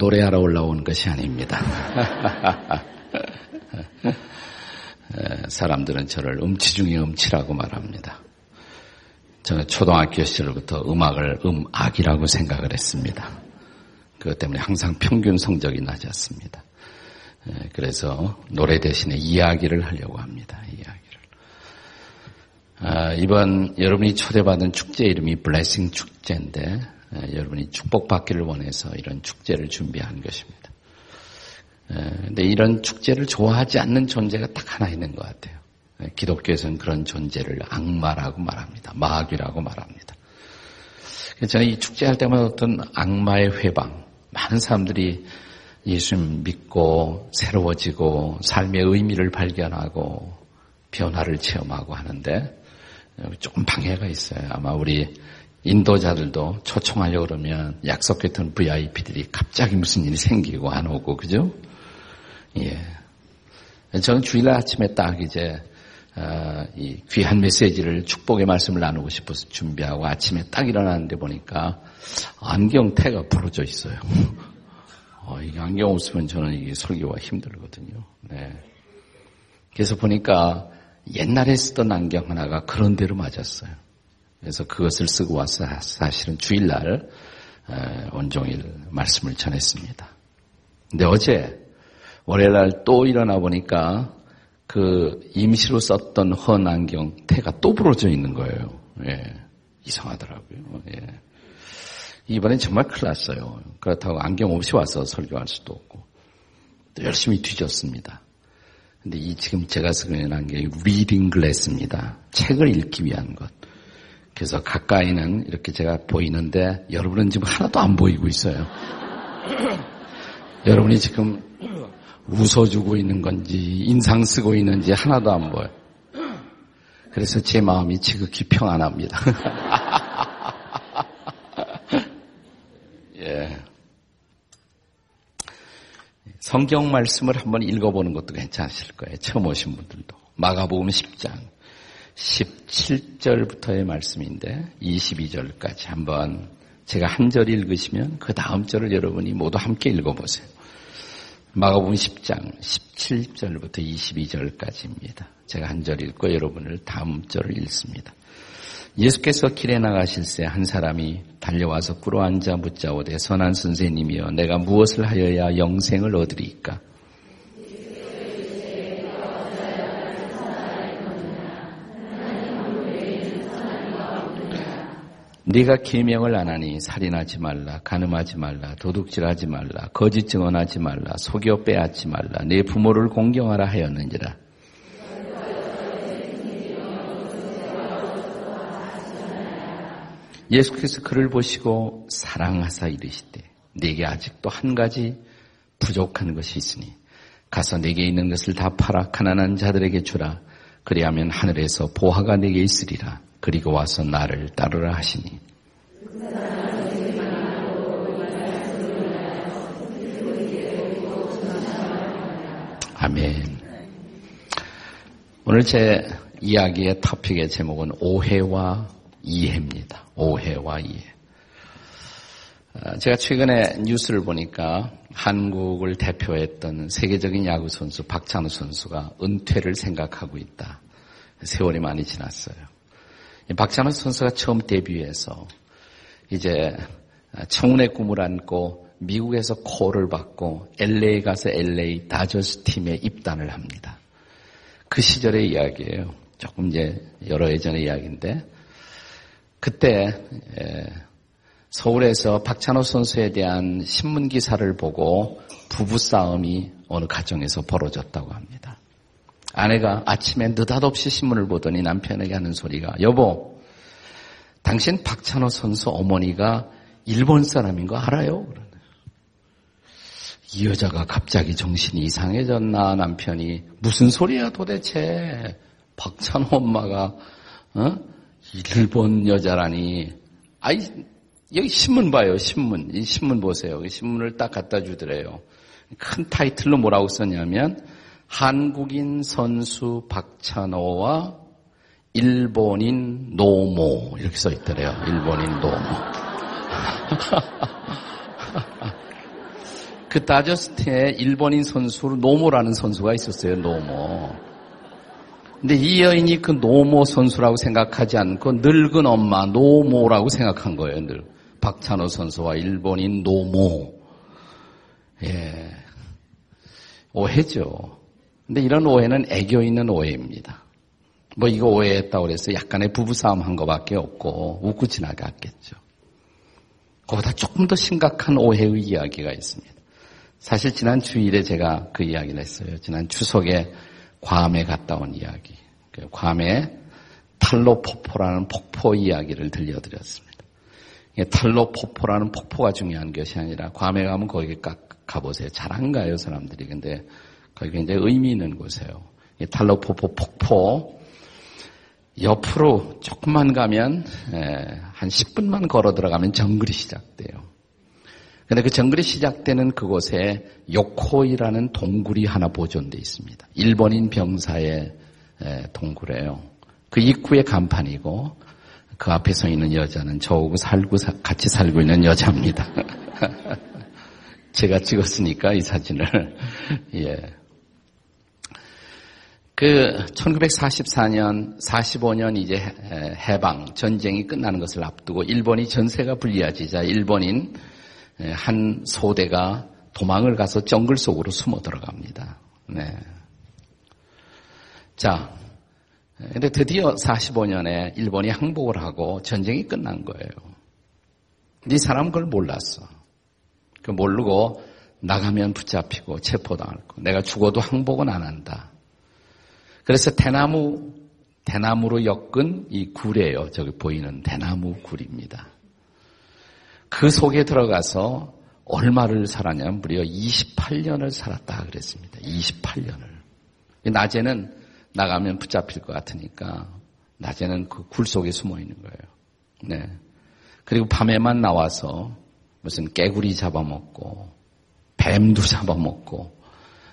노래하러 올라온 것이 아닙니다. 사람들은 저를 음치 중에 음치라고 말합니다. 저는 초등학교 시절부터 음악을 음악이라고 생각을 했습니다. 그것 때문에 항상 평균 성적이 낮았습니다. 그래서 노래 대신에 이야기를 하려고 합니다. 이야기를. 아, 이번 여러분이 초대받은 축제 이름이 블레싱 축제인데 여러분이 축복받기를 원해서 이런 축제를 준비한 것입니다. 근데 이런 축제를 좋아하지 않는 존재가 딱 하나 있는 것 같아요. 기독교에서는 그런 존재를 악마라고 말합니다. 마귀라고 말합니다. 저는 이 축제할 때마다 어떤 악마의 회방, 많은 사람들이 예수님 믿고 새로워지고 삶의 의미를 발견하고 변화를 체험하고 하는데 조금 방해가 있어요. 아마 우리 인도자들도 초청하려고 그러면 약속했던 VIP들이 갑자기 무슨 일이 생기고 안 오고, 그죠? 예. 저는 주일날 아침에 딱 이제, 어, 이 귀한 메시지를 축복의 말씀을 나누고 싶어서 준비하고 아침에 딱 일어났는데 보니까 안경테가 부러져 있어요. 어, 이게 안경 없으면 저는 이게 설교가 힘들거든요. 네. 그래서 보니까 옛날에 쓰던 안경 하나가 그런 대로 맞았어요. 그래서 그것을 쓰고 와서 사실은 주일날 온종일 말씀을 전했습니다. 근데 어제 월요일날 또 일어나 보니까 그 임시로 썼던 헌 안경 태가 또 부러져 있는 거예요. 예. 이상하더라고요. 예. 이번엔 정말 큰일 났어요. 그렇다고 안경 없이 와서 설교할 수도 없고 또 열심히 뒤졌습니다. 근데 이 지금 제가 쓰고 있는 안경이 reading glass입니다. 책을 읽기 위한 것. 그래서 가까이는 이렇게 제가 보이는데 여러분은 지금 하나도 안 보이고 있어요. 여러분이 지금 웃어주고 있는 건지 인상 쓰고 있는지 하나도 안 보여. 그래서 제 마음이 지극히 평안합니다. 예. 성경 말씀을 한번 읽어보는 것도 괜찮으실 거예요. 처음 오신 분들도. 마가복음 10장. 17절부터의 말씀인데 22절까지 한번 제가 한 절 읽으시면 그 다음 절을 여러분이 모두 함께 읽어보세요. 마가복음 10장 17절부터 22절까지입니다. 제가 한 절 읽고 여러분을 다음 절을 읽습니다. 예수께서 길에 나가실새 한 사람이 달려와서 꿇어 앉아 묻자오되 선한 선생님이여 내가 무엇을 하여야 영생을 얻으리까? 네가 계명을 안 하니 살인하지 말라, 간음하지 말라, 도둑질하지 말라, 거짓 증언하지 말라, 속여 빼앗지 말라, 내 부모를 공경하라 하였느니라. 예수께서 그를 보시고 사랑하사 이르시되 네게 아직도 한 가지 부족한 것이 있으니 가서 네게 있는 것을 다 팔아 가난한 자들에게 주라 그리하면 하늘에서 보화가 네게 있으리라 그리고 와서 나를 따르라 하시니 아멘. 오늘 제 이야기의 토픽의 제목은 오해와 이해입니다. 오해와 이해. 어, 제가 최근에 뉴스를 보니까 한국을 대표했던 세계적인 야구 선수 박찬호 선수가 은퇴를 생각하고 있다. 세월이 많이 지났어요. 박찬호 선수가 처음 데뷔해서 이제 청운의 꿈을 안고 미국에서 콜을 받고 LA 가서 LA 다저스 팀에 입단을 합니다. 그 시절의 이야기예요. 조금 이제 여러 예전의 이야기인데 그때 서울에서 박찬호 선수에 대한 신문 기사를 보고 부부 싸움이 어느 가정에서 벌어졌다고 합니다. 아내가 아침에 느닷없이 신문을 보더니 남편에게 하는 소리가 여보 당신 박찬호 선수 어머니가 일본 사람인 거 알아요? 이 여자가 갑자기 정신이 이상해졌나 남편이 무슨 소리야 도대체? 박찬호 엄마가 어? 일본 여자라니. 아이 여기 신문 봐요 신문. 이 신문 보세요. 신문을 딱 갖다 주더래요. 큰 타이틀로 뭐라고 썼냐면 한국인 선수 박찬호와 일본인 노모 이렇게 써 있더래요. 일본인 노모. 그 다저스 팀에 일본인 선수로 노모라는 선수가 있었어요, 노모. 근데 이 여인이 그 노모 선수라고 생각하지 않고 늙은 엄마 노모라고 생각한 거예요, 늘. 박찬호 선수와 일본인 노모. 예. 오해죠. 근데 이런 오해는 애교 있는 오해입니다. 뭐 이거 오해했다고 그래서 약간의 부부싸움 한 것밖에 없고 웃고 지나갔겠죠. 그보다 조금 더 심각한 오해의 이야기가 있습니다. 사실 지난 주일에 제가 그 이야기를 했어요. 지난 추석에 괌에 갔다 온 이야기. 그 괌에 탈로 폭포라는 폭포 이야기를 들려드렸습니다. 탈로 폭포라는 폭포가 중요한 것이 아니라 괌에 가면 거기 가보세요. 잘 안 가요, 사람들이. 근데 거기 굉장히 의미 있는 곳이에요. 탈로 폭포 폭포 옆으로 조금만 가면 한 10분만 걸어 들어가면 정글이 시작돼요. 근데 그 정글이 시작되는 그곳에 요코이라는 동굴이 하나 보존돼 있습니다. 일본인 병사의 동굴이에요. 그 입구에 간판이고 그 앞에 서 있는 여자는 저하고 살고 같이 살고 있는 여자입니다. 제가 찍었으니까 이 사진을 예. 그 1944년, 45년 이제 해방 전쟁이 끝나는 것을 앞두고 일본이 전세가 불리해지자 일본인 한 소대가 도망을 가서 정글 속으로 숨어 들어갑니다. 네. 자, 근데 드디어 45년에 일본이 항복을 하고 전쟁이 끝난 거예요. 이 사람은 그걸 몰랐어. 그 모르고 나가면 붙잡히고 체포당할 거. 내가 죽어도 항복은 안 한다. 그래서 대나무, 대나무로 엮은 이 굴이에요. 저기 보이는 대나무 굴입니다. 그 속에 들어가서 얼마를 살았냐면 무려 28년을 살았다 그랬습니다. 28년을. 낮에는 나가면 붙잡힐 것 같으니까 낮에는 그 굴 속에 숨어 있는 거예요. 네. 그리고 밤에만 나와서 무슨 깨구리 잡아먹고 뱀도 잡아먹고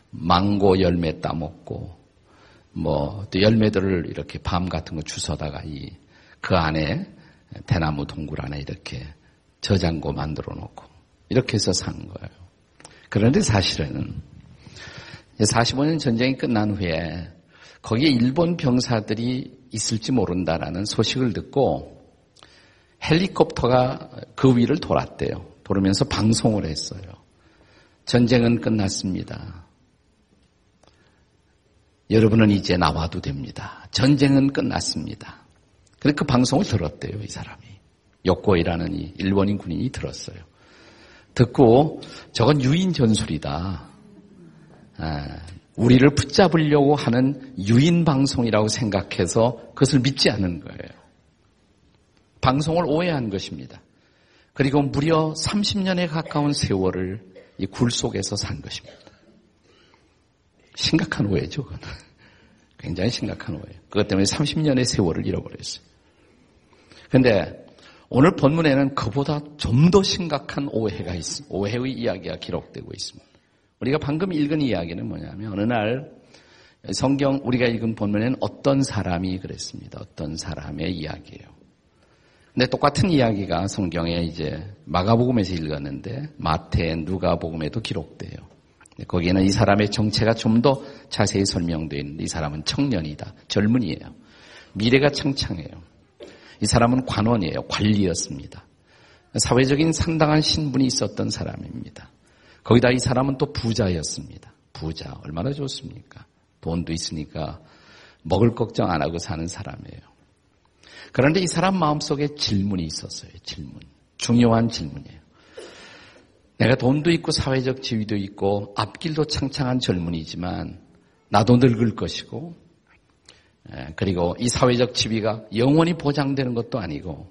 망고 열매 따먹고 뭐 또 열매들을 이렇게 밤 같은 거 주워다가 이 그 안에 대나무 동굴 안에 이렇게 저장고 만들어 놓고 이렇게 해서 산 거예요. 그런데 사실은 45년 전쟁이 끝난 후에 거기에 일본 병사들이 있을지 모른다라는 소식을 듣고 헬리콥터가 그 위를 돌았대요. 돌으면서 방송을 했어요. 전쟁은 끝났습니다. 여러분은 이제 나와도 됩니다. 전쟁은 끝났습니다. 그래서 그 방송을 들었대요, 이 사람이. 요코이라는 이 일본인 군인이 들었어요. 듣고 저건 유인 전술이다. 아, 우리를 붙잡으려고 하는 유인 방송이라고 생각해서 그것을 믿지 않은 거예요. 방송을 오해한 것입니다. 그리고 무려 30년에 가까운 세월을 이 굴 속에서 산 것입니다. 심각한 오해죠, 그건. 굉장히 심각한 오해예요. 그것 때문에 30년의 세월을 잃어버렸어요. 근데 오늘 본문에는 그보다 좀 더 심각한 오해가 있습니다. 오해의 이야기가 기록되고 있습니다. 우리가 방금 읽은 이야기는 뭐냐면 어느 날 성경 우리가 읽은 본문에는 어떤 사람이 그랬습니다. 어떤 사람의 이야기예요. 근데 똑같은 이야기가 성경에 이제 마가복음에서 읽었는데 마태, 누가복음에도 기록돼요. 거기에는 이 사람의 정체가 좀 더 자세히 설명되어 있는데 이 사람은 청년이다. 젊은이에요. 미래가 창창해요. 이 사람은 관원이에요. 관리였습니다. 사회적인 상당한 신분이 있었던 사람입니다. 거기다 이 사람은 또 부자였습니다. 부자. 얼마나 좋습니까? 돈도 있으니까 먹을 걱정 안 하고 사는 사람이에요. 그런데 이 사람 마음속에 질문이 있었어요. 질문. 중요한 질문이에요. 내가 돈도 있고 사회적 지위도 있고 앞길도 창창한 젊은이지만 나도 늙을 것이고 예, 그리고 이 사회적 지위가 영원히 보장되는 것도 아니고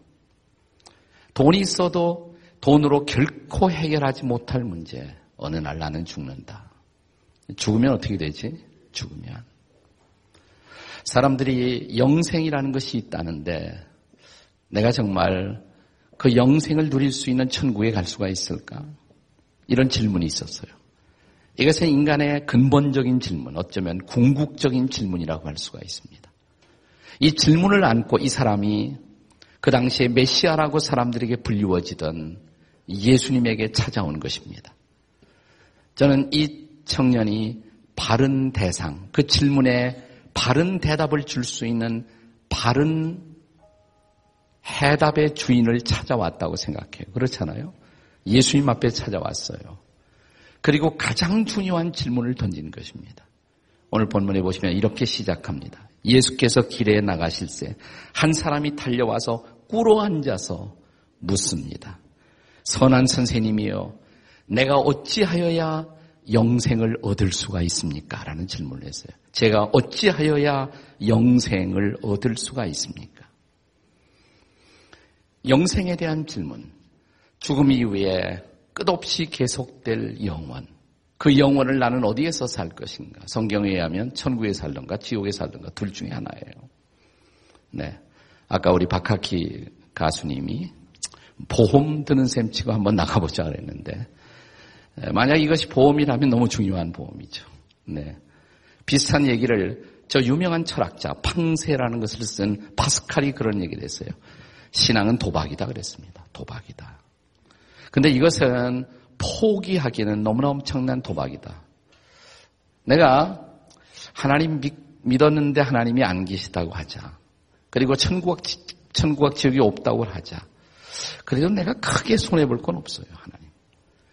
돈이 있어도 돈으로 결코 해결하지 못할 문제. 어느 날 나는 죽는다. 죽으면 어떻게 되지? 죽으면. 사람들이 영생이라는 것이 있다는데 내가 정말 그 영생을 누릴 수 있는 천국에 갈 수가 있을까? 이런 질문이 있었어요. 이것은 인간의 근본적인 질문, 어쩌면 궁극적인 질문이라고 할 수가 있습니다. 이 질문을 안고 이 사람이 그 당시에 메시아라고 사람들에게 불리워지던 예수님에게 찾아온 것입니다. 저는 이 청년이 바른 대상, 그 질문에 바른 대답을 줄 수 있는 바른 해답의 주인을 찾아왔다고 생각해요. 그렇잖아요? 예수님 앞에 찾아왔어요. 그리고 가장 중요한 질문을 던진 것입니다. 오늘 본문에 보시면 이렇게 시작합니다. 예수께서 길에 나가실새 한 사람이 달려와서 꿇어 앉아서 묻습니다. 선한 선생님이여 내가 어찌하여야 영생을 얻을 수가 있습니까? 라는 질문을 했어요. 제가 어찌하여야 영생을 얻을 수가 있습니까? 영생에 대한 질문. 죽음 이후에 끝없이 계속될 영원. 그 영혼을 나는 어디에서 살 것인가? 성경에 의하면 천국에 살던가 지옥에 살던가 둘 중에 하나예요. 네. 아까 우리 박학기 가수님이 보험 드는 셈 치고 한번 나가보자 그랬는데 만약 이것이 보험이라면 너무 중요한 보험이죠. 네. 비슷한 얘기를 저 유명한 철학자 팡세라는 것을 쓴 파스칼이 그런 얘기를 했어요. 신앙은 도박이다 그랬습니다. 도박이다. 근데 이것은 포기하기에는 너무나 엄청난 도박이다. 내가 하나님 믿었는데 하나님이 안 계시다고 하자. 그리고 천국, 천국 지역이 없다고 하자. 그래도 내가 크게 손해볼 건 없어요, 하나님.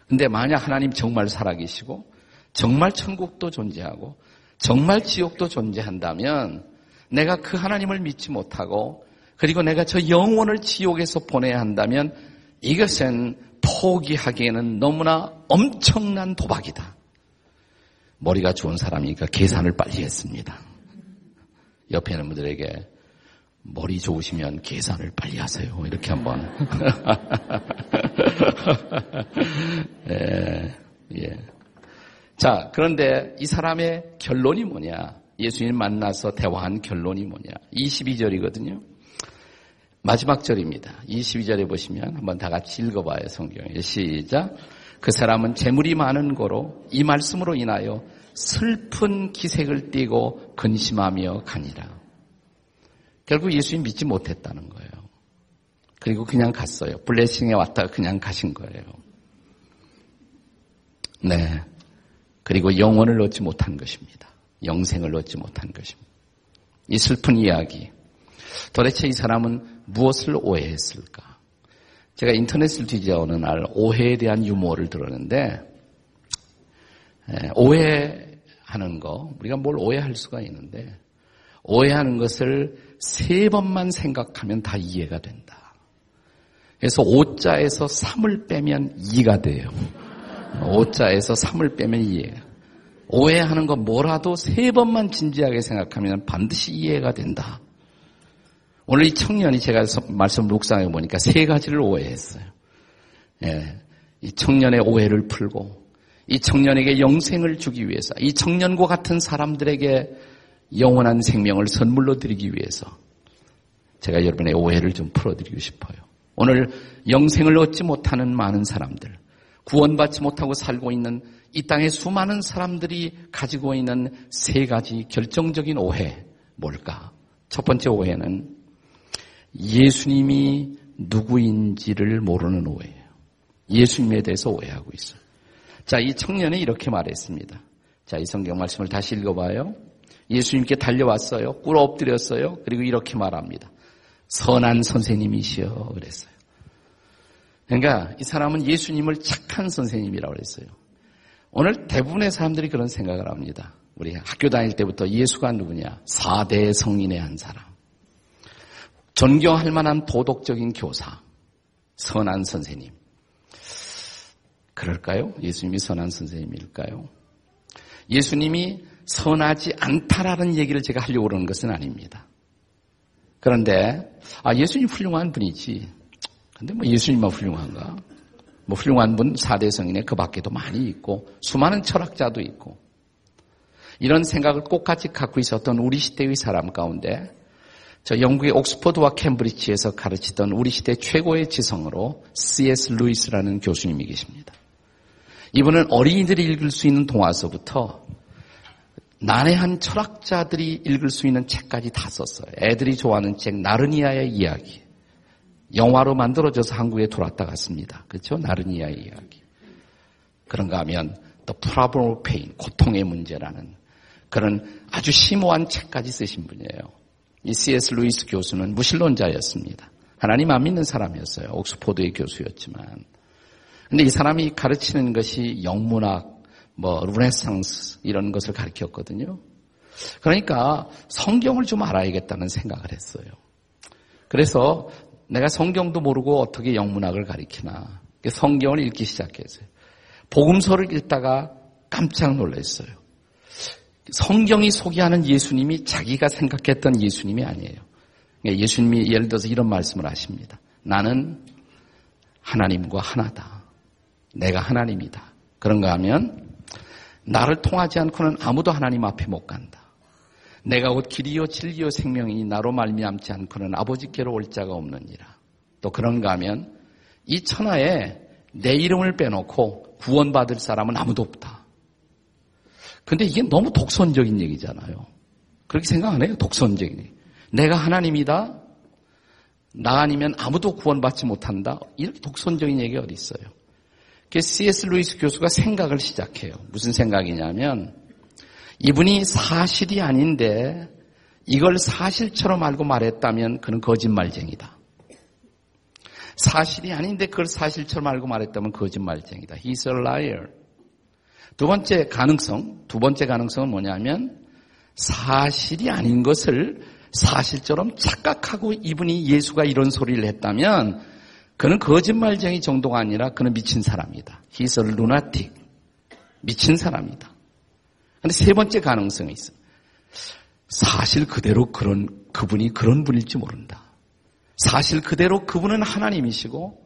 근데 만약 하나님 정말 살아계시고, 정말 천국도 존재하고, 정말 지옥도 존재한다면, 내가 그 하나님을 믿지 못하고, 그리고 내가 저 영혼을 지옥에서 보내야 한다면, 이것은 포기하기에는 너무나 엄청난 도박이다. 머리가 좋은 사람이니까 계산을 빨리 했습니다. 옆에 있는 분들에게 머리 좋으시면 계산을 빨리 하세요. 이렇게 한번. 예, 예. 자, 그런데 이 사람의 결론이 뭐냐? 예수님 만나서 대화한 결론이 뭐냐? 22절이거든요. 마지막 절입니다. 22절에 보시면 한번 다 같이 읽어봐요. 성경에. 시작. 그 사람은 재물이 많은 거로 이 말씀으로 인하여 슬픈 기색을 띠고 근심하며 가니라. 결국 예수님 믿지 못했다는 거예요. 그리고 그냥 갔어요. 블레싱에 왔다가 그냥 가신 거예요. 네. 그리고 영혼을 얻지 못한 것입니다. 영생을 얻지 못한 것입니다. 이 슬픈 이야기. 도대체 이 사람은 무엇을 오해했을까? 제가 인터넷을 뒤져 어느 날 오해에 대한 유머를 들었는데, 오해하는 거, 우리가 뭘 오해할 수가 있는데, 오해하는 것을 세 번만 생각하면 다 이해가 된다. 그래서 오자에서 3을 빼면 2가 돼요. 오자에서 3을 빼면 2예요. 오해하는 거 뭐라도 세 번만 진지하게 생각하면 반드시 이해가 된다. 오늘 이 청년이 제가 말씀 묵상해 보니까 세 가지를 오해했어요. 예, 이 청년의 오해를 풀고 이 청년에게 영생을 주기 위해서 이 청년과 같은 사람들에게 영원한 생명을 선물로 드리기 위해서 제가 여러분의 오해를 좀 풀어드리고 싶어요. 오늘 영생을 얻지 못하는 많은 사람들, 구원받지 못하고 살고 있는 이 땅의 수많은 사람들이 가지고 있는 세 가지 결정적인 오해, 뭘까? 첫 번째 오해는 예수님이 누구인지를 모르는 오해예요. 예수님에 대해서 오해하고 있어요. 자, 이 청년이 이렇게 말했습니다. 자, 이 성경 말씀을 다시 읽어봐요. 예수님께 달려왔어요. 꿇어 엎드렸어요. 그리고 이렇게 말합니다. 선한 선생님이시여 그랬어요. 그러니까 이 사람은 예수님을 착한 선생님이라고 그랬어요. 오늘 대부분의 사람들이 그런 생각을 합니다. 우리 학교 다닐 때부터 예수가 누구냐? 4대 성인의 한 사람. 존경할 만한 도덕적인 교사. 선한 선생님. 그럴까요? 예수님이 선한 선생님일까요? 예수님이 선하지 않다라는 얘기를 제가 하려고 그러는 것은 아닙니다. 그런데 아 예수님 훌륭한 분이지. 근데 뭐 예수님만 훌륭한가? 뭐 훌륭한 분 4대 성인에 그 밖에도 많이 있고 수많은 철학자도 있고 이런 생각을 꼭같이 갖고 있었던 우리 시대의 사람 가운데 저 영국의 옥스퍼드와 캠브리지에서 가르치던 우리 시대 최고의 지성으로 C.S. 루이스라는 교수님이 계십니다. 이분은 어린이들이 읽을 수 있는 동화서부터 난해한 철학자들이 읽을 수 있는 책까지 다 썼어요. 애들이 좋아하는 책 나르니아의 이야기. 영화로 만들어져서 한국에 들어왔다 갔습니다. 그렇죠? 나르니아 이야기. 그런가 하면 Problem of Pain, 고통의 문제라는 그런 아주 심오한 책까지 쓰신 분이에요. 이 C.S. 루이스 교수는 무신론자였습니다. 하나님 안 믿는 사람이었어요. 옥스포드의 교수였지만. 근데 이 사람이 가르치는 것이 영문학, 뭐 루네상스 이런 것을 가르쳤거든요. 그러니까 성경을 좀 알아야겠다는 생각을 했어요. 그래서 내가 성경도 모르고 어떻게 영문학을 가르치나 성경을 읽기 시작했어요. 복음서를 읽다가 깜짝 놀랐어요. 성경이 소개하는 예수님이 자기가 생각했던 예수님이 아니에요. 예수님이 예를 들어서 이런 말씀을 하십니다. 나는 하나님과 하나다. 내가 하나님이다. 그런가 하면 나를 통하지 않고는 아무도 하나님 앞에 못 간다. 내가 곧 길이요 진리요 생명이니 나로 말미암지 않고는 아버지께로 올 자가 없느니라. 또 그런가 하면 이 천하에 내 이름을 빼놓고 구원받을 사람은 아무도 없다. 근데 이게 너무 독선적인 얘기잖아요. 그렇게 생각 안 해요? 독선적인 얘기. 내가 하나님이다? 나 아니면 아무도 구원받지 못한다? 이렇게 독선적인 얘기가 어디 있어요? C.S. 루이스 교수가 생각을 시작해요. 무슨 생각이냐면 이분이 사실이 아닌데 이걸 사실처럼 알고 말했다면 그는 거짓말쟁이다. 사실이 아닌데 그걸 사실처럼 알고 말했다면 거짓말쟁이다. He's a liar. 두 번째 가능성, 두 번째 가능성은 뭐냐면 사실이 아닌 것을 사실처럼 착각하고 이분이 예수가 이런 소리를 했다면 그는 거짓말쟁이 정도가 아니라 그는 미친 사람이다. He's a lunatic. 미친 사람이다. 근데 세 번째 가능성이 있어. 사실 그대로 그런 그분이 그런 분일지 모른다. 사실 그대로 그분은 하나님이시고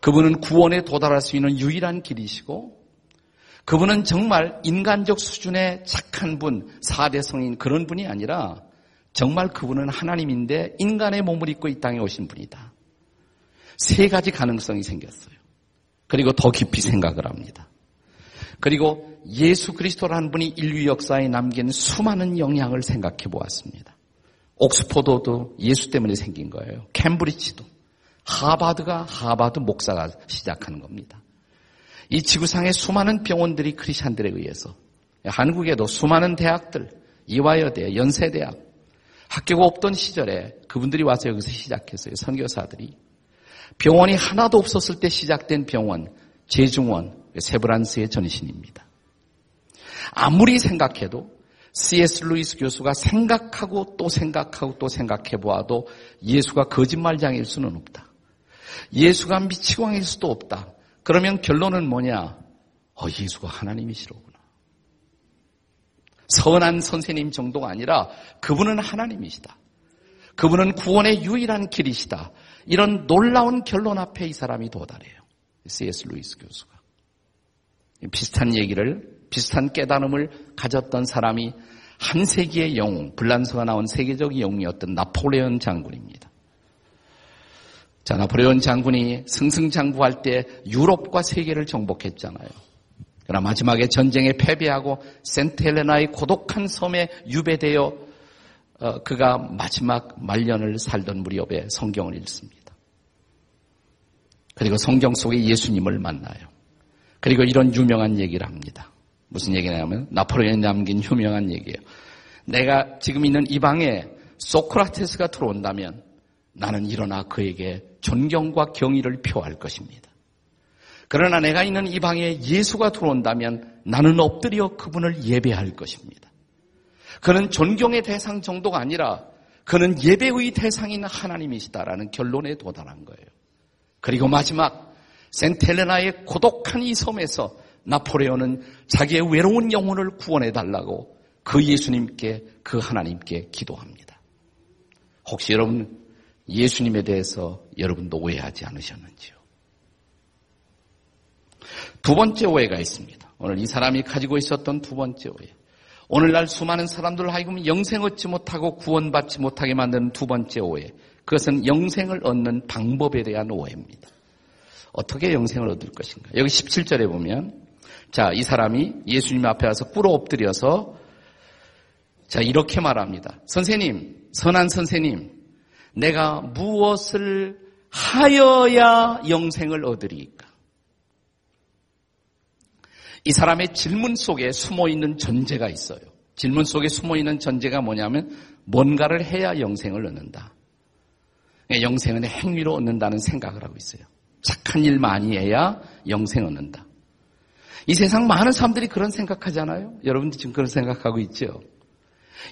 그분은 구원에 도달할 수 있는 유일한 길이시고 그분은 정말 인간적 수준의 착한 분, 사대 성인 그런 분이 아니라 정말 그분은 하나님인데 인간의 몸을 입고 이 땅에 오신 분이다. 세 가지 가능성이 생겼어요. 그리고 더 깊이 생각을 합니다. 그리고 예수 그리스도라는 분이 인류 역사에 남긴 수많은 영향을 생각해 보았습니다. 옥스포드도 예수 때문에 생긴 거예요. 캠브리지도. 하바드가 하바드 목사가 시작하는 겁니다. 이 지구상의 수많은 병원들이 크리스찬들에 의해서 한국에도 수많은 대학들, 이화여대, 연세대학, 학교가 없던 시절에 그분들이 와서 여기서 시작했어요. 선교사들이. 병원이 하나도 없었을 때 시작된 병원, 제중원, 세브란스의 전신입니다. 아무리 생각해도 C.S. 루이스 교수가 생각하고 또 생각하고 또 생각해 보아도 예수가 거짓말장일 수는 없다. 예수가 미치광일 수도 없다. 그러면 결론은 뭐냐? 어, 예수가 하나님이시로구나. 선한 선생님 정도가 아니라 그분은 하나님이시다. 그분은 구원의 유일한 길이시다. 이런 놀라운 결론 앞에 이 사람이 도달해요. C.S. 루이스 교수가. 비슷한 얘기를 비슷한 깨달음을 가졌던 사람이 한 세기의 영웅, 불란서가 나온 세계적 영웅이었던 나폴레온 장군입니다. 자, 나폴레온 장군이 승승장구할 때 유럽과 세계를 정복했잖아요. 그러나 마지막에 전쟁에 패배하고 센텔레나의 고독한 섬에 유배되어 어, 그가 마지막 말년을 살던 무렵에 성경을 읽습니다. 그리고 성경 속에 예수님을 만나요. 그리고 이런 유명한 얘기를 합니다. 무슨 얘기냐면 나폴레온이 남긴 유명한 얘기예요. 내가 지금 있는 이 방에 소크라테스가 들어온다면 나는 일어나 그에게 존경과 경의를 표할 것입니다. 그러나 내가 있는 이 방에 예수가 들어온다면 나는 엎드려 그분을 예배할 것입니다. 그는 존경의 대상 정도가 아니라 그는 예배의 대상인 하나님이시다라는 결론에 도달한 거예요. 그리고 마지막 센텔레나의 고독한 이 섬에서 나폴레온은 자기의 외로운 영혼을 구원해 달라고 그 예수님께 그 하나님께 기도합니다. 혹시 여러분 예수님에 대해서 여러분도 오해하지 않으셨는지요? 두 번째 오해가 있습니다. 오늘 이 사람이 가지고 있었던 두 번째 오해. 오늘날 수많은 사람들 하여금 영생 얻지 못하고 구원받지 못하게 만드는 두 번째 오해. 그것은 영생을 얻는 방법에 대한 오해입니다. 어떻게 영생을 얻을 것인가? 여기 17절에 보면 자, 이 사람이 예수님 앞에 와서 꿇어 엎드려서 자, 이렇게 말합니다. 선생님, 선한 선생님, 내가 무엇을 하여야 영생을 얻으리까? 이 사람의 질문 속에 숨어 있는 전제가 있어요. 질문 속에 숨어 있는 전제가 뭐냐면 뭔가를 해야 영생을 얻는다. 영생은 행위로 얻는다는 생각을 하고 있어요. 착한 일 많이 해야 영생 얻는다. 이 세상 많은 사람들이 그런 생각하잖아요. 여러분도 지금 그런 생각하고 있죠.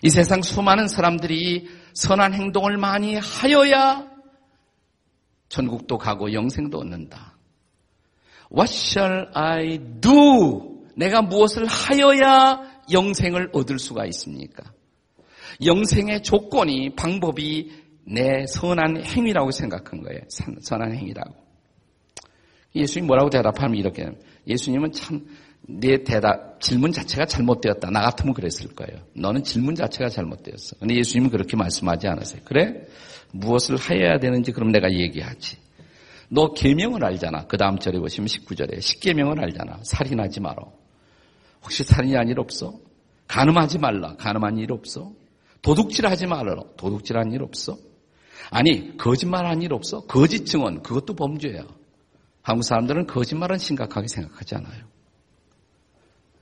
이 세상 수많은 사람들이 선한 행동을 많이 하여야 천국도 가고 영생도 얻는다. What shall I do? 내가 무엇을 하여야 영생을 얻을 수가 있습니까? 영생의 조건이 방법이 내 선한 행위라고 생각한 거예요. 선한 행위라고. 예수님 뭐라고 대답하면 이렇게 예수님은 참 내 대답 질문 자체가 잘못되었다. 나 같으면 그랬을 거예요. 너는 질문 자체가 잘못되었어. 근데 예수님은 그렇게 말씀하지 않으세요. 그래? 무엇을 하여야 되는지 그럼 내가 얘기하지. 너 계명을 알잖아. 그 다음 절에 보시면 19절에 십계명을 알잖아. 살인하지 마라. 혹시 살인이 일 없어? 가늠하지 말라. 가늠한 일 없어? 도둑질하지 말라. 도둑질한 일 없어? 아니 거짓말한 일 없어? 거짓 증언 그것도 범죄야. 한국 사람들은 거짓말은 심각하게 생각하지 않아요.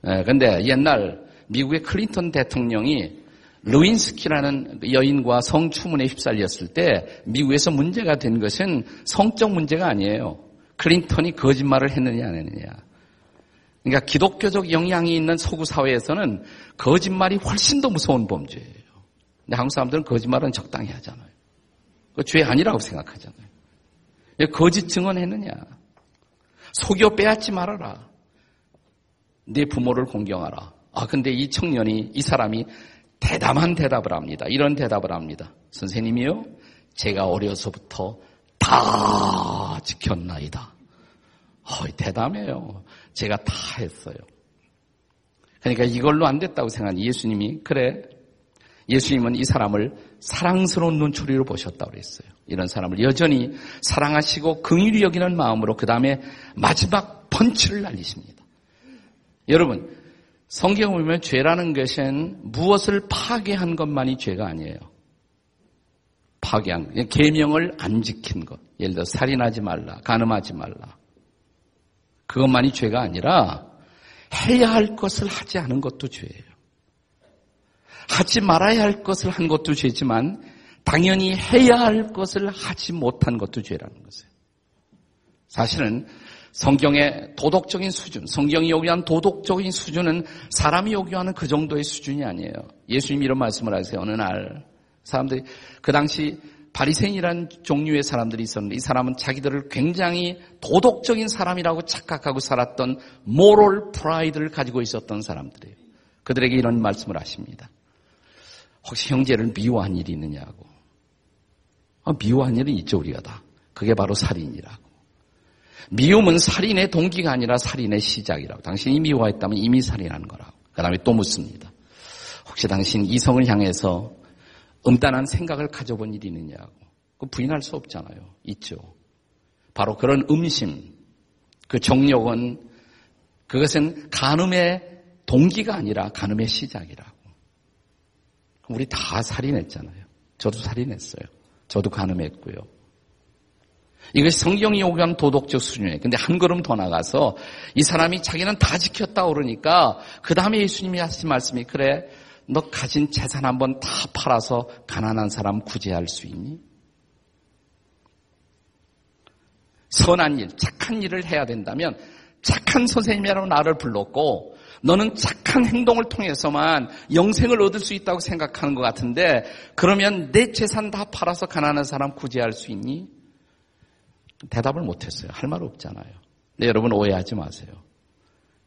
예, 근데 옛날 미국의 클린턴 대통령이 루인스키라는 여인과 성추문에 휩쓸렸을 때 미국에서 문제가 된 것은 성적 문제가 아니에요. 클린턴이 거짓말을 했느냐 안 했느냐. 그러니까 기독교적 영향이 있는 서구 사회에서는 거짓말이 훨씬 더 무서운 범죄예요. 근데 한국 사람들은 거짓말은 적당히 하잖아요. 그 죄 아니라고 생각하잖아요. 거짓 증언했느냐. 속여 빼앗지 말아라. 내 부모를 공경하라. 아, 근데 이 청년이, 이 사람이 대담한 대답을 합니다. 이런 대답을 합니다. 선생님이요? 제가 어려서부터 다 지켰나이다. 어, 대담해요. 제가 다 했어요. 그러니까 이걸로 안 됐다고 생각한 예수님이 그래 예수님은 이 사람을 사랑스러운 눈초리로 보셨다고 그랬어요. 이런 사람을 여전히 사랑하시고 긍휼히 여기는 마음으로 그 다음에 마지막 펀치를 날리십니다. 여러분 성경 을 보면 죄라는 것은 무엇을 파괴한 것만이 죄가 아니에요. 파괴한 것, 계명을 안 지킨 것. 예를 들어 살인하지 말라, 간음하지 말라. 그것만이 죄가 아니라 해야 할 것을 하지 않은 것도 죄예요. 하지 말아야 할 것을 한 것도 죄지만 당연히 해야 할 것을 하지 못한 것도 죄라는 것이에요. 사실은 성경의 도덕적인 수준, 성경이 요구한 도덕적인 수준은 사람이 요구하는 그 정도의 수준이 아니에요. 예수님이 이런 말씀을 하세요. 어느 날 사람들이 그 당시 바리새인이라는 종류의 사람들이 있었는데 이 사람은 자기들을 굉장히 도덕적인 사람이라고 착각하고 살았던 모럴 프라이드를 가지고 있었던 사람들이에요. 그들에게 이런 말씀을 하십니다. 혹시 형제를 미워한 일이 있느냐고. 아, 미워한 일은 있죠, 우리가 다. 그게 바로 살인이라고. 미움은 살인의 동기가 아니라 살인의 시작이라고. 당신이 미워했다면 이미 살인한 거라고. 그 다음에 또 묻습니다. 혹시 당신 이성을 향해서 음단한 생각을 가져본 일이 있느냐고. 그 부인할 수 없잖아요. 있죠. 바로 그런 음심, 그 정력은 그것은 간음의 동기가 아니라 간음의 시작이라고. 우리 다 살인했잖아요. 저도 살인했어요. 저도 간음했고요. 이것이 성경이 요구하는 도덕적 수준이에요. 근데 한 걸음 더 나가서 이 사람이 자기는 다 지켰다 그러니까 그 다음에 예수님이 하신 말씀이 그래 너 가진 재산 한번 다 팔아서 가난한 사람 구제할 수 있니? 선한 일, 착한 일을 해야 된다면 착한 선생님이라고 나를 불렀고 너는 착한 행동을 통해서만 영생을 얻을 수 있다고 생각하는 것 같은데 그러면 내 재산 다 팔아서 가난한 사람 구제할 수 있니? 대답을 못했어요. 할 말 없잖아요. 네, 여러분 오해하지 마세요.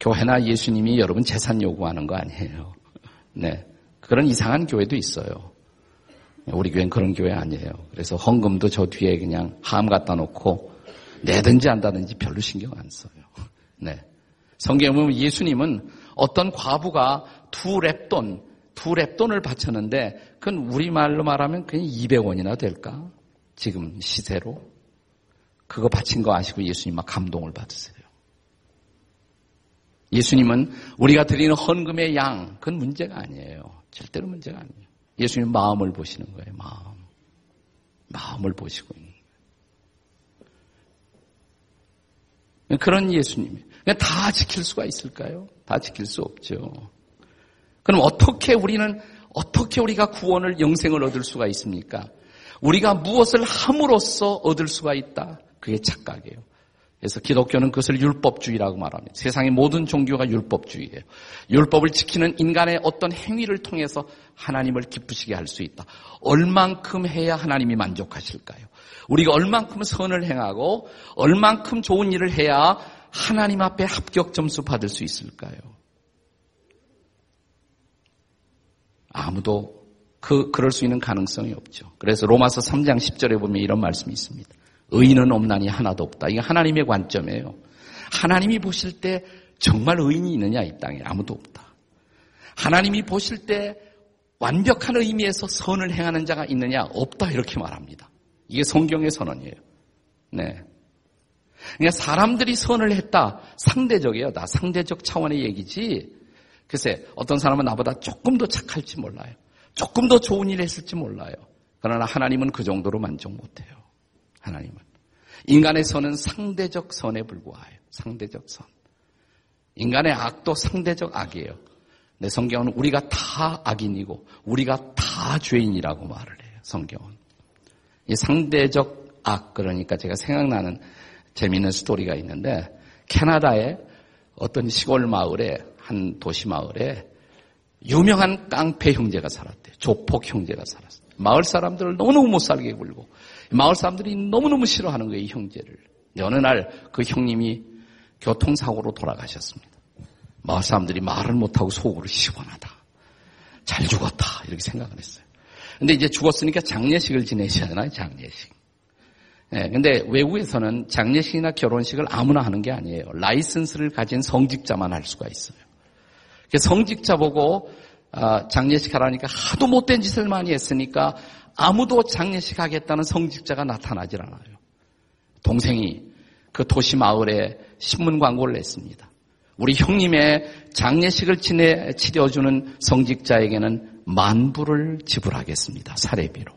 교회나 예수님이 여러분 재산 요구하는 거 아니에요. 네. 그런 이상한 교회도 있어요. 우리 교회는 그런 교회 아니에요. 그래서 헌금도 저 뒤에 그냥 함 갖다 놓고 내든지 안다든지 별로 신경 안 써요. 네. 성경에 보면 예수님은 어떤 과부가 두 랩돈, 두 랩돈을 바쳤는데 그건 우리말로 말하면 그냥 200원이나 될까? 지금 시세로. 그거 바친 거 아시고 예수님 막 감동을 받으세요. 예수님은 우리가 드리는 헌금의 양, 그건 문제가 아니에요. 절대로 문제가 아니에요. 예수님 마음을 보시는 거예요, 마음. 마음을 보시고 있는 거예요. 그런 예수님이. 다 지킬 수가 있을까요? 다 지킬 수 없죠. 그럼 어떻게 우리는, 어떻게 우리가 구원을, 영생을 얻을 수가 있습니까? 우리가 무엇을 함으로써 얻을 수가 있다. 그게 착각이에요. 그래서 기독교는 그것을 율법주의라고 말합니다. 세상의 모든 종교가 율법주의예요. 율법을 지키는 인간의 어떤 행위를 통해서 하나님을 기쁘시게 할 수 있다. 얼만큼 해야 하나님이 만족하실까요? 우리가 얼만큼 선을 행하고 얼만큼 좋은 일을 해야 하나님 앞에 합격 점수 받을 수 있을까요? 아무도 그 그럴 수 있는 가능성이 없죠. 그래서 로마서 3장 10절에 보면 이런 말씀이 있습니다. 의인은 없나니 하나도 없다. 이게 하나님의 관점이에요. 하나님이 보실 때 정말 의인이 있느냐 이 땅에 아무도 없다. 하나님이 보실 때 완벽한 의미에서 선을 행하는 자가 있느냐 없다 이렇게 말합니다. 이게 성경의 선언이에요. 네. 그러니까 사람들이 선을 했다 상대적이에요. 나 상대적 차원의 얘기지. 글쎄 어떤 사람은 나보다 조금 더 착할지 몰라요. 조금 더 좋은 일을 했을지 몰라요. 그러나 하나님은 그 정도로 만족 못해요. 하나님은. 인간의 선은 상대적 선에 불과해요. 상대적 선. 인간의 악도 상대적 악이에요. 내 성경은 우리가 다 악인이고 우리가 다 죄인이라고 말을 해요. 성경은. 이 상대적 악 그러니까 제가 생각나는 재미있는 스토리가 있는데 캐나다의 어떤 시골 마을에 한 도시 마을에 유명한 깡패 형제가 살았대요. 조폭 형제가 살았어요. 마을 사람들을 너무너무 못 살게 굴고 마을 사람들이 너무너무 싫어하는 거예요, 이 형제를. 어느 날 그 형님이 교통사고로 돌아가셨습니다. 마을 사람들이 말을 못하고 속으로 시원하다. 잘 죽었다. 이렇게 생각을 했어요. 근데 이제 죽었으니까 장례식을 되나요? 장례식. 예, 근데 외국에서는 장례식이나 결혼식을 아무나 하는 게 아니에요. 라이선스를 가진 성직자만 할 수가 있어요. 성직자 보고 아, 장례식 하라니까 하도 못된 짓을 많이 했으니까 아무도 장례식 하겠다는 성직자가 나타나질 않아요. 동생이 그 도시 마을에 신문 광고를 냈습니다. 우리 형님의 장례식을 지내 치료주는 성직자에게는 만불을 지불하겠습니다. 사례비로.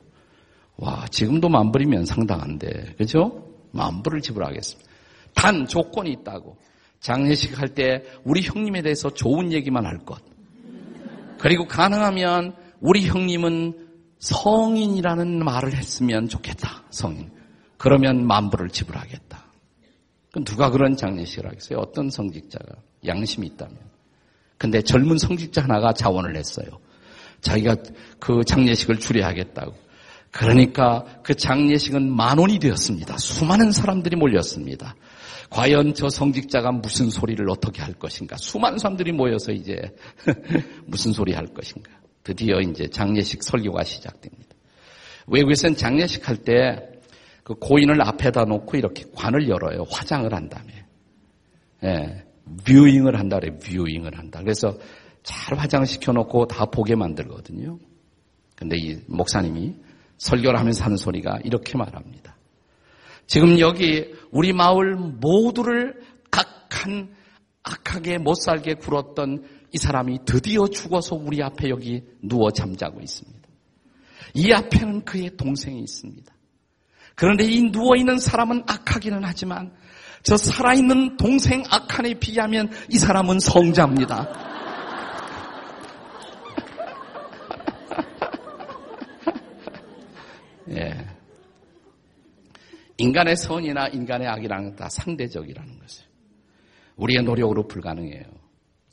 와, 지금도 만불이면 상당한데, 그죠? 만불을 지불하겠습니다. 단 조건이 있다고. 장례식 할 때 우리 형님에 대해서 좋은 얘기만 할 것. 그리고 가능하면 우리 형님은 성인이라는 말을 했으면 좋겠다. 성인. 그러면 만불을 지불하겠다. 누가 그런 장례식을 하겠어요? 어떤 성직자가 양심이 있다면. 근데 젊은 성직자 하나가 자원을 했어요. 자기가 그 장례식을 주례하겠다고. 그러니까 그 장례식은 만 원이 되었습니다. 수많은 사람들이 몰렸습니다. 과연 저 성직자가 무슨 소리를 어떻게 할 것인가? 수많은 사람들이 모여서 이제 무슨 소리 할 것인가? 드디어 이제 장례식 설교가 시작됩니다. 외국에서는 장례식 할 때 그 고인을 앞에다 놓고 이렇게 관을 열어요. 화장을 한 다음에. 예, viewing을 한다 그래요. viewing을 한다. 그래서 잘 화장시켜 놓고 다 보게 만들거든요. 근데 이 목사님이 설교를 하면서 하는 소리가 이렇게 말합니다. 지금 여기 우리 마을 모두를 각한 악하게 못 살게 굴었던 이 사람이 드디어 죽어서 우리 앞에 여기 누워 잠자고 있습니다. 이 앞에는 그의 동생이 있습니다. 그런데 이 누워있는 사람은 악하기는 하지만 저 살아있는 동생 악한에 비하면 이 사람은 성자입니다. 예. 인간의 선이나 인간의 악이라는 다 상대적이라는 것을 우리의 노력으로 불가능해요.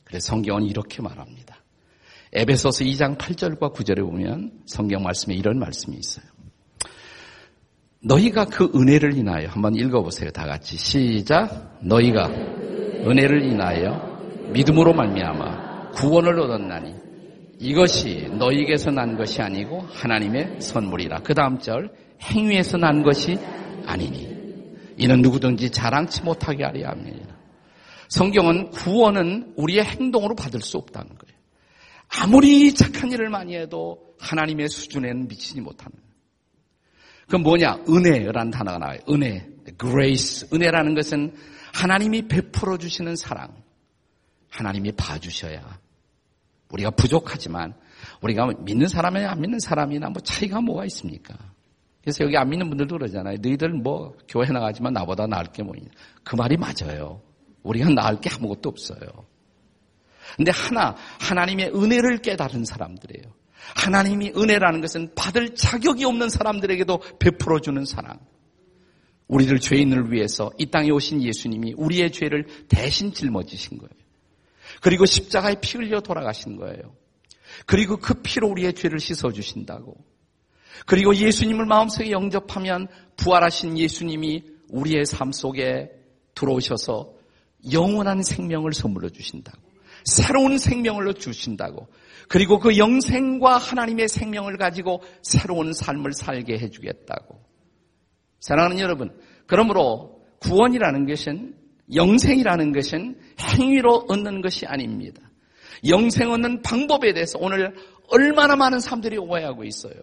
그래서 성경은 이렇게 말합니다. 에베소서 2장 8절과 9절에 보면 성경 말씀에 이런 말씀이 있어요. 너희가 그 은혜를 인하여 한번 읽어보세요. 다 같이 시작. 너희가 은혜를 인하여 믿음으로 말미암아 구원을 얻었나니 이것이 너희에게서 난 것이 아니고 하나님의 선물이라. 그 다음 절 행위에서 난 것이 아니니 이는 누구든지 자랑치 못하게 하려 합니다. 성경은 구원은 우리의 행동으로 받을 수 없다는 거예요. 아무리 착한 일을 많이 해도 하나님의 수준에는 미치지 못하는. 그 뭐냐? 은혜라는 단어가 나와요. 은혜, grace. 은혜라는 것은 하나님이 베풀어 주시는 사랑. 하나님이 봐주셔야. 우리가 부족하지만 우리가 믿는 사람이나 안 믿는 사람이나 뭐 차이가 뭐가 있습니까? 그래서 여기 안 믿는 분들도 그러잖아요. 너희들 뭐 교회 나가지만 나보다 나을 게 뭐냐. 그 말이 맞아요. 우리가 나을 게 아무것도 없어요. 근데 하나, 하나님의 은혜를 깨달은 사람들이에요. 하나님이 은혜라는 것은 받을 자격이 없는 사람들에게도 베풀어주는 사랑. 우리들 죄인을 위해서 이 땅에 오신 예수님이 우리의 죄를 대신 짊어지신 거예요. 그리고 십자가에 피 흘려 돌아가신 거예요. 그리고 그 피로 우리의 죄를 씻어주신다고. 그리고 예수님을 마음속에 영접하면 부활하신 예수님이 우리의 삶 속에 들어오셔서 영원한 생명을 선물로 주신다고. 새로운 생명을 주신다고. 그리고 그 영생과 하나님의 생명을 가지고 새로운 삶을 살게 해주겠다고. 사랑하는 여러분, 그러므로 구원이라는 것은 영생이라는 것은 행위로 얻는 것이 아닙니다. 영생 얻는 방법에 대해서 오늘 얼마나 많은 사람들이 오해하고 있어요.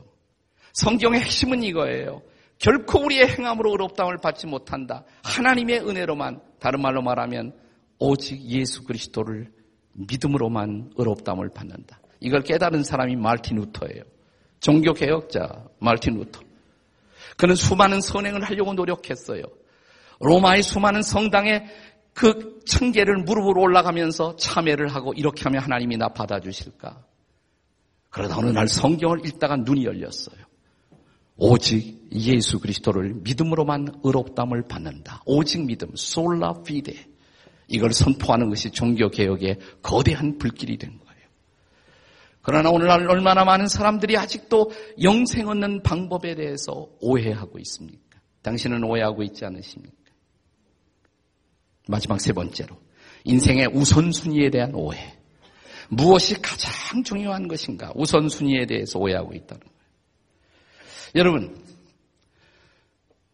성경의 핵심은 이거예요. 결코 우리의 행함으로 의롭다움을 받지 못한다. 하나님의 은혜로만 다른 말로 말하면 오직 예수 그리스도를 믿음으로만 의롭다움을 받는다. 이걸 깨달은 사람이 말틴 루터예요. 종교 개혁자 말틴 루터. 그는 수많은 선행을 하려고 노력했어요. 로마의 수많은 성당에 그 청계를 무릎으로 올라가면서 참회를 하고 이렇게 하면 하나님이 나 받아주실까? 그러다 어느 날 성경을 읽다가 눈이 열렸어요. 오직 예수 그리스도를 믿음으로만 의롭담을 받는다. 오직 믿음, 솔라 피데. 이걸 선포하는 것이 종교개혁의 거대한 불길이 된 거예요. 그러나 오늘날 얼마나 많은 사람들이 아직도 영생 얻는 방법에 대해서 오해하고 있습니까? 당신은 오해하고 있지 않으십니까? 마지막 세 번째로 인생의 우선순위에 대한 오해. 무엇이 가장 중요한 것인가? 우선순위에 대해서 오해하고 있다는. 여러분,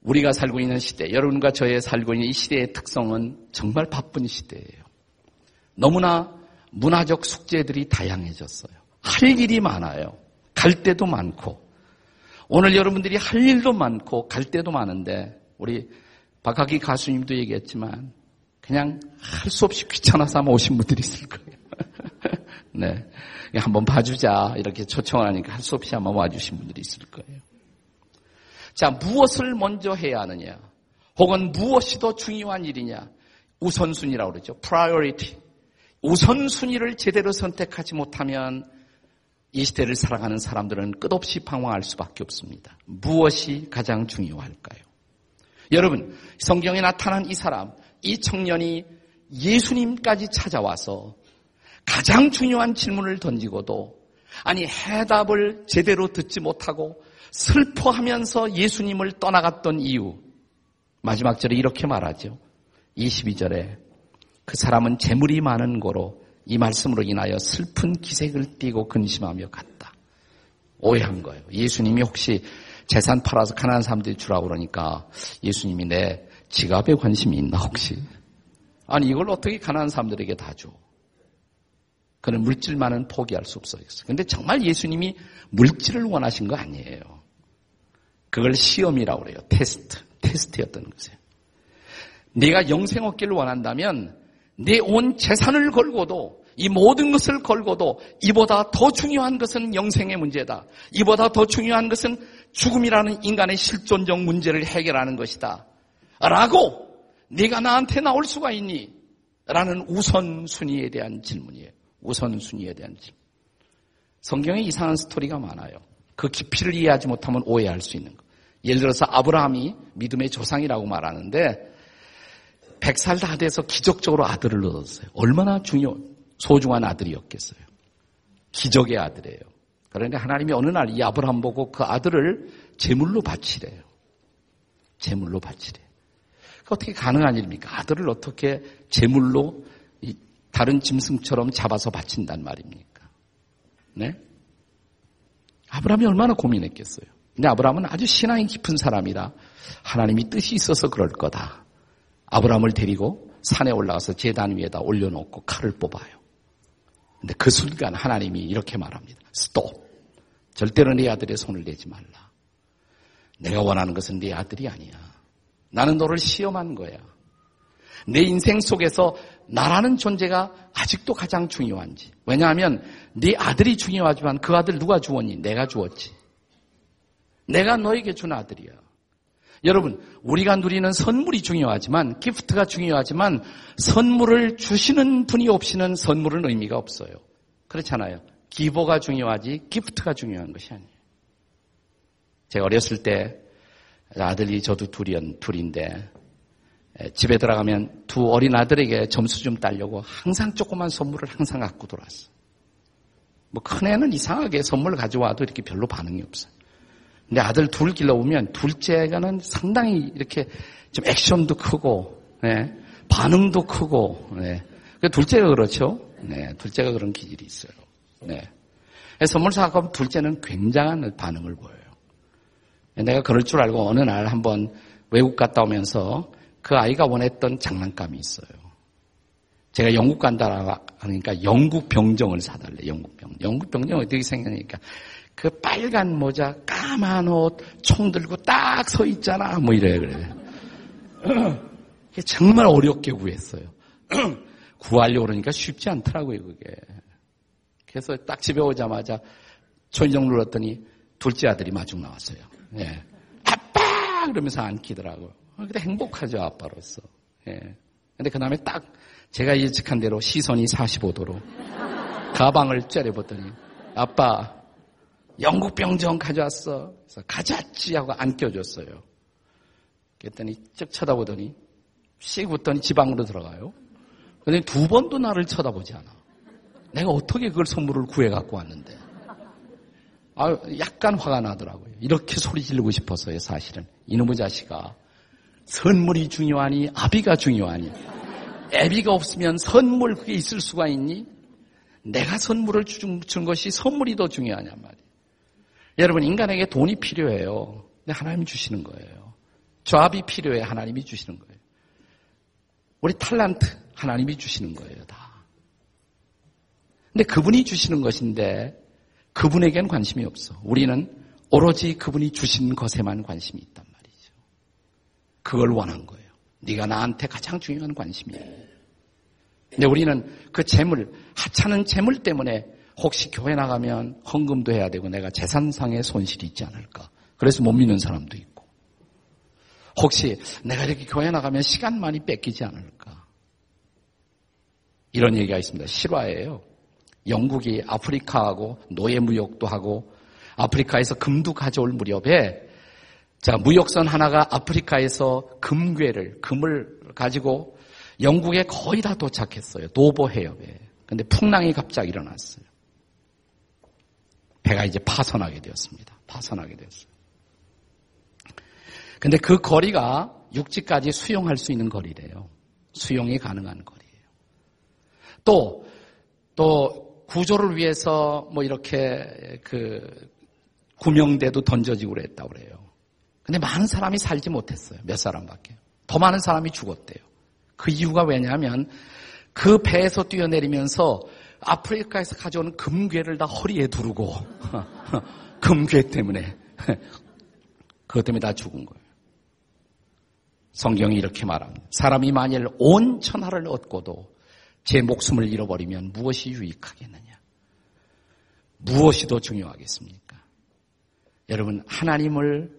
우리가 살고 있는 시대, 여러분과 저의 살고 있는 이 시대의 특성은 정말 바쁜 시대예요. 너무나 문화적 숙제들이 다양해졌어요. 할 일이 많아요. 갈 데도 많고. 오늘 여러분들이 할 일도 많고 갈 데도 많은데 우리 박학기 가수님도 얘기했지만 그냥 할 수 없이 귀찮아서 아마 오신 분들이 있을 거예요. 네. 한번 봐주자. 이렇게 초청을 하니까 할 수 없이 아마 와주신 분들이 있을 거예요. 자, 무엇을 먼저 해야 하느냐? 혹은 무엇이 더 중요한 일이냐? 우선순위라고 그러죠. priority. 우선순위를 제대로 선택하지 못하면 이 시대를 살아가는 사람들은 끝없이 방황할 수밖에 없습니다. 무엇이 가장 중요할까요? 여러분, 성경에 나타난 이 사람, 이 청년이 예수님까지 찾아와서 가장 중요한 질문을 던지고도 아니 해답을 제대로 듣지 못하고 슬퍼하면서 예수님을 떠나갔던 이유 마지막 절에 이렇게 말하죠. 22절에 그 사람은 재물이 많은 거로 이 말씀으로 인하여 슬픈 기색을 띠고 근심하며 갔다. 오해한 거예요. 예수님이 혹시 재산 팔아서 가난한 사람들이 주라고 그러니까 예수님이 내 지갑에 관심이 있나 혹시? 아니 이걸 어떻게 가난한 사람들에게 다 줘? 그는 물질만은 포기할 수 없어요. 근데 정말 예수님이 물질을 원하신 거 아니에요. 그걸 시험이라고 그래요. 테스트. 테스트였던 거죠. 네가 영생 얻기를 원한다면 내온 재산을 걸고도 이 모든 것을 걸고도 이보다 더 중요한 것은 영생의 문제다. 이보다 더 중요한 것은 죽음이라는 인간의 실존적 문제를 해결하는 것이다. 라고 네가 나한테 나올 수가 있니? 라는 우선순위에 대한 질문이에요. 우선순위에 대한 질문. 성경에 이상한 스토리가 많아요. 그 깊이를 이해하지 못하면 오해할 수 있는 거. 예 를 들어서 아브라함이 믿음의 조상이라고 말하는데 100살 다 돼서 기적적으로 아들을 얻었어요. 얼마나 중요, 소중한 아들이었겠어요. 기적의 아들이에요. 그런데 하나님이 어느 날 이 아브라함 보고 그 아들을 제물로 바치래요. 제물로 바치래. 어떻게 가능한 일입니까? 아들을 어떻게 제물로 다른 짐승처럼 잡아서 바친단 말입니까? 네? 아브라함이 얼마나 고민했겠어요. 근데 아브라함은 아주 신앙이 깊은 사람이라 하나님이 뜻이 있어서 그럴 거다. 아브라함을 데리고 산에 올라가서 재단 위에다 올려놓고 칼을 뽑아요. 근데 그 순간 하나님이 이렇게 말합니다. 스톱. 절대로 네 아들의 손을 내지 말라. 내가 원하는 것은 네 아들이 아니야. 나는 너를 시험한 거야. 내 인생 속에서 나라는 존재가 아직도 가장 중요한지. 왜냐하면 네 아들이 중요하지만 그 아들 누가 주었니? 내가 주었지. 내가 너에게 준 아들이야. 여러분, 우리가 누리는 선물이 중요하지만, 기프트가 중요하지만, 선물을 주시는 분이 없이는 선물은 의미가 없어요. 그렇잖아요. 기보가 중요하지, 기프트가 중요한 것이 아니에요. 제가 어렸을 때, 아들이 저도 둘이, 둘인데, 집에 들어가면 두 어린 아들에게 점수 좀 따려고 항상 조그만 선물을 항상 갖고 들어왔어. 뭐 큰애는 이상하게 선물 가져와도 이렇게 별로 반응이 없어요. 근데 아들 둘 길러보면 둘째가는 상당히 이렇게 좀 액션도 크고, 네, 반응도 크고, 네. 그 둘째가 그렇죠. 네, 둘째가 그런 기질이 있어요. 네. 선물 사가면 둘째는 굉장한 반응을 보여요. 내가 그럴 줄 알고 어느 날 한번 외국 갔다 오면서 그 아이가 원했던 장난감이 있어요. 제가 영국 간다 하니까 영국 병정을 사달래, 영국 병. 영국 병정 어떻게 생각하니까 그 빨간 모자, 까만 옷, 총 들고 딱 서 있잖아. 뭐 이래, 그래. 정말 어렵게 구했어요. 구하려고 그러니까 쉽지 않더라고요, 그게. 그래서 딱 집에 오자마자 초인종 눌렀더니 둘째 아들이 마중 나왔어요. 예. 아빠! 그러면서 안기더라고요. 근데 행복하죠, 아빠로서. 예. 근데 그 다음에 딱 제가 예측한 대로 시선이 45도로 가방을 째려봤더니 아빠 영국 병정 가져왔어. 그래서 가져왔지 하고 안겨줬어요. 그랬더니 쩍 쳐다보더니 씩 웃더니 지방으로 들어가요. 근데 두 번도 나를 쳐다보지 않아. 내가 어떻게 그걸 선물을 구해 갖고 왔는데. 아, 약간 화가 나더라고요. 이렇게 소리 지르고 싶었어요, 사실은. 이놈의 자식아. 선물이 중요하니, 아비가 중요하니. 애비가 없으면 선물 그게 있을 수가 있니? 내가 선물을 준, 준 것이 선물이 더 중요하냔 말이에요. 여러분, 인간에게 돈이 필요해요. 근데 하나님이 주시는 거예요. 조합이 필요해. 하나님이 주시는 거예요. 우리 탈란트, 하나님이 주시는 거예요, 다. 근데 그분이 주시는 것인데, 그분에겐 관심이 없어. 우리는 오로지 그분이 주신 것에만 관심이 있단 말이죠. 그걸 원한 거예요. 네가 나한테 가장 중요한 관심이에요. 근데 우리는 그 재물, 하찮은 재물 때문에 혹시 교회 나가면 헌금도 해야 되고 내가 재산상의 손실이 있지 않을까. 그래서 못 믿는 사람도 있고. 혹시 내가 이렇게 교회 나가면 시간 많이 뺏기지 않을까. 이런 얘기가 있습니다. 실화예요. 영국이 아프리카하고 노예 무역도 하고 아프리카에서 금도 가져올 무렵에 자, 무역선 하나가 아프리카에서 금괴를, 금을 가지고 영국에 거의 다 도착했어요. 도보 해협에. 근데 풍랑이 갑자기 일어났어요. 배가 이제 파선하게 되었습니다. 파선하게 되었어요. 근데 그 거리가 육지까지 수용할 수 있는 거리래요. 수용이 가능한 거리예요. 또, 또 구조를 위해서 뭐 이렇게 그 구명대도 던져지고 그랬다고 그래요. 근데 많은 사람이 살지 못했어요. 몇 사람밖에. 더 많은 사람이 죽었대요. 그 이유가 왜냐하면 그 배에서 뛰어내리면서 아프리카에서 가져온 금괴를 다 허리에 두르고 금괴 때문에 그것 때문에 다 죽은 거예요. 성경이 이렇게 말합니다. 사람이 만일 온 천하를 얻고도 제 목숨을 잃어버리면 무엇이 유익하겠느냐? 무엇이 더 중요하겠습니까? 여러분, 하나님을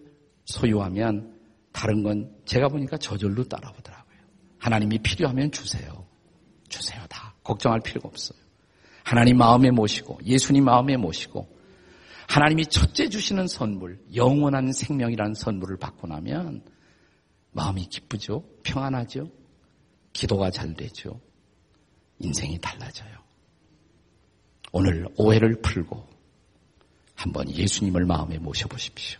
소유하면 다른 건 제가 보니까 저절로 따라오더라고요. 하나님이 필요하면 주세요. 주세요. 다. 걱정할 필요가 없어요. 하나님 마음에 모시고 예수님 마음에 모시고 하나님이 첫째 주시는 선물, 영원한 생명이라는 선물을 받고 나면 마음이 기쁘죠? 평안하죠? 기도가 잘 되죠? 인생이 달라져요. 오늘 오해를 풀고 한번 예수님을 마음에 모셔보십시오.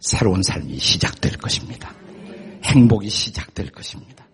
새로운 삶이 시작될 것입니다. 행복이 시작될 것입니다.